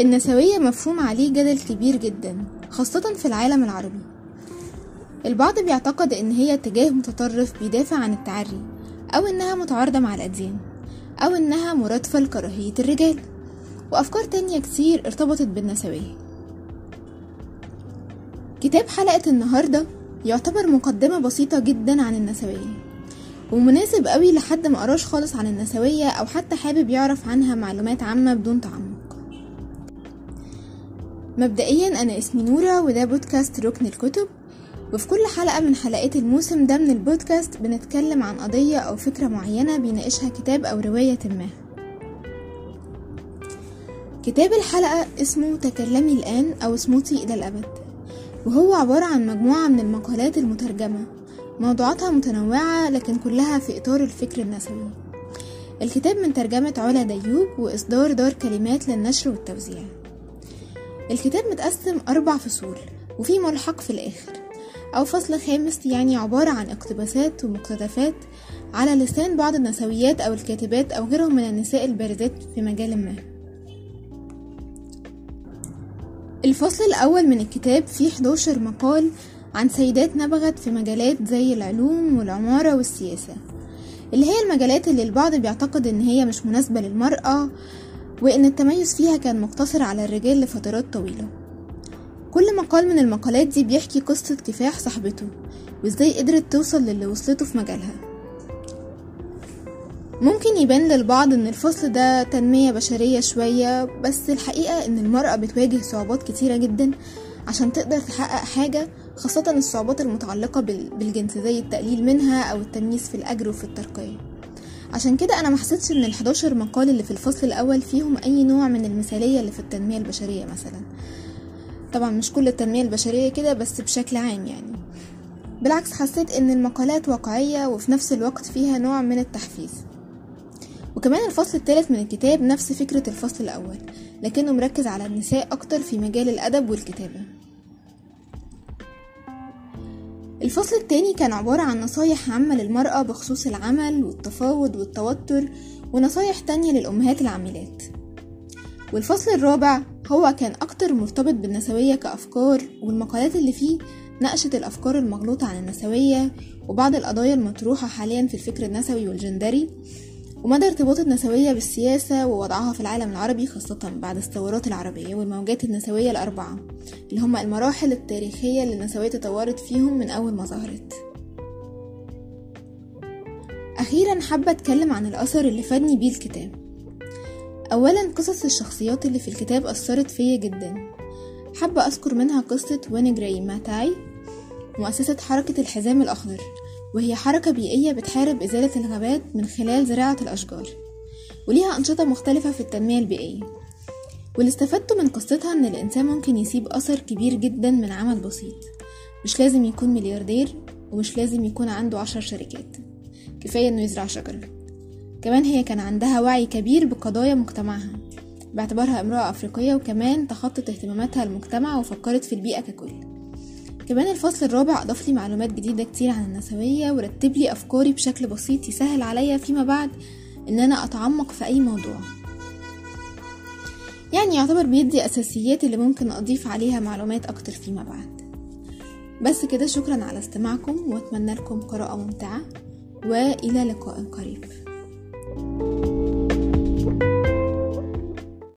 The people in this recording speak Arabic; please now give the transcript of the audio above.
النسوية مفهوم عليه جدل كبير جدا خاصة في العالم العربي. البعض بيعتقد إن هي اتجاه متطرف بيدافع عن التعري أو إنها متعارضة مع الأديان أو إنها مرادفة لكراهية الرجال. وأفكار تانية كتير ارتبطت بالنسوية. كتاب حلقة النهاردة يعتبر مقدمة بسيطة جدا عن النسوية ومناسب قوي لحد ما قراش خالص عن النسوية أو حتى حابب يعرف عنها معلومات عامة بدون تعمق. مبدئيا أنا اسمي نورة وده بودكاست ركن الكتب. وفي كل حلقة من حلقات الموسم ده من البودكاست بنتكلم عن قضية أو فكرة معينة بيناقشها كتاب أو رواية ما. كتاب الحلقة اسمه تكلمي الآن أو اسموتي إلى الأبد. وهو عبارة عن مجموعة من المقالات المترجمة. موضوعاتها متنوعة لكن كلها في إطار الفكر النسوي. الكتاب من ترجمة علا ديوب وإصدار دار كلمات للنشر والتوزيع. الكتاب متقسم أربع فصول وفي ملحق في الآخر. أو فصل خامس يعني عبارة عن اقتباسات ومقتطفات على لسان بعض النسويات أو الكاتبات أو غيرهم من النساء البارزات في مجال ما. الفصل الأول من الكتاب فيه 11 مقال عن سيدات نبغت في مجالات زي العلوم والعمارة والسياسة. اللي هي المجالات اللي البعض بيعتقد إن هي مش مناسبة للمرأة وإن التميز فيها كان مقتصر على الرجال لفترات طويلة. كل مقال من المقالات دي بيحكي قصة كفاح صاحبته وإزاي قدرت توصل للي وصلته في مجالها. ممكن يبان للبعض إن الفصل ده تنمية بشرية شوية بس الحقيقة إن المرأة بتواجه صعوبات كتيرة جدا عشان تقدر تحقق حاجة خاصة الصعوبات المتعلقة بالجنس زي التقليل منها أو التمييز في الأجر وفي الترقية. عشان كده أنا محسيتش إن ال11 مقال اللي في الفصل الأول فيهم أي نوع من المثالية اللي في التنمية البشرية مثلا. طبعا مش كل التنمية البشرية كده بس بشكل عام يعني. بالعكس حسيت إن المقالات واقعية وفي نفس الوقت فيها نوع من التحفيز. وكمان الفصل الثالث من الكتاب نفس فكرة الفصل الأول لكنه مركز على النساء أكتر في مجال الأدب والكتابة. الفصل التاني كان عبارة عن نصايح عامة للمرأة بخصوص العمل والتفاوض والتوتر ونصايح تانية للأمهات العاملات. والفصل الرابع هو كان أكتر مرتبط بالنسوية كأفكار والمقالات اللي فيه ناقشت الأفكار المغلوطة عن النسوية وبعض القضايا المطروحة حاليا في الفكر النسوي والجندري. ومدى ارتباط النسوية بالسياسة ووضعها في العالم العربي خاصة بعد الثورات العربية والموجات النسوية الأربعة اللي هما المراحل التاريخية اللي النسوية تطورت فيهم من أول ما ظهرت. أخيرا حابة أتكلم عن الأثر اللي فادني بيه الكتاب. أولا قصص الشخصيات اللي في الكتاب أثرت فيا جدا. حابة أذكر منها قصة وينجراي ماتاي مؤسسة حركة الحزام الأخضر. وهي حركة بيئية بتحارب إزالة الغابات من خلال زراعة الأشجار وليها أنشطة مختلفة في التنمية البيئية. واللي استفدته من قصتها إن الإنسان ممكن يسيب أثر كبير جدا من عمل بسيط. مش لازم يكون ملياردير ومش لازم يكون عنده عشر شركات. كفاية إنه يزرع شجرة كمان هي كان عندها وعي كبير بقضايا مجتمعها باعتبارها امرأة أفريقية وكمان تخطت اهتماماتها المجتمع وفكرت في البيئة ككل. كمان الفصل الرابع أضاف لي معلومات جديدة كتير عن النسوية ورتب لي أفكاري بشكل بسيط يسهل عليا فيما بعد إن أنا أتعمق في أي موضوع. يعني يعتبر بيدي أساسيات اللي ممكن أضيف عليها معلومات أكتر فيما بعد. بس كده شكرا على استماعكم وأتمنى لكم قراءة ممتعة وإلى لقاء قريب. thank you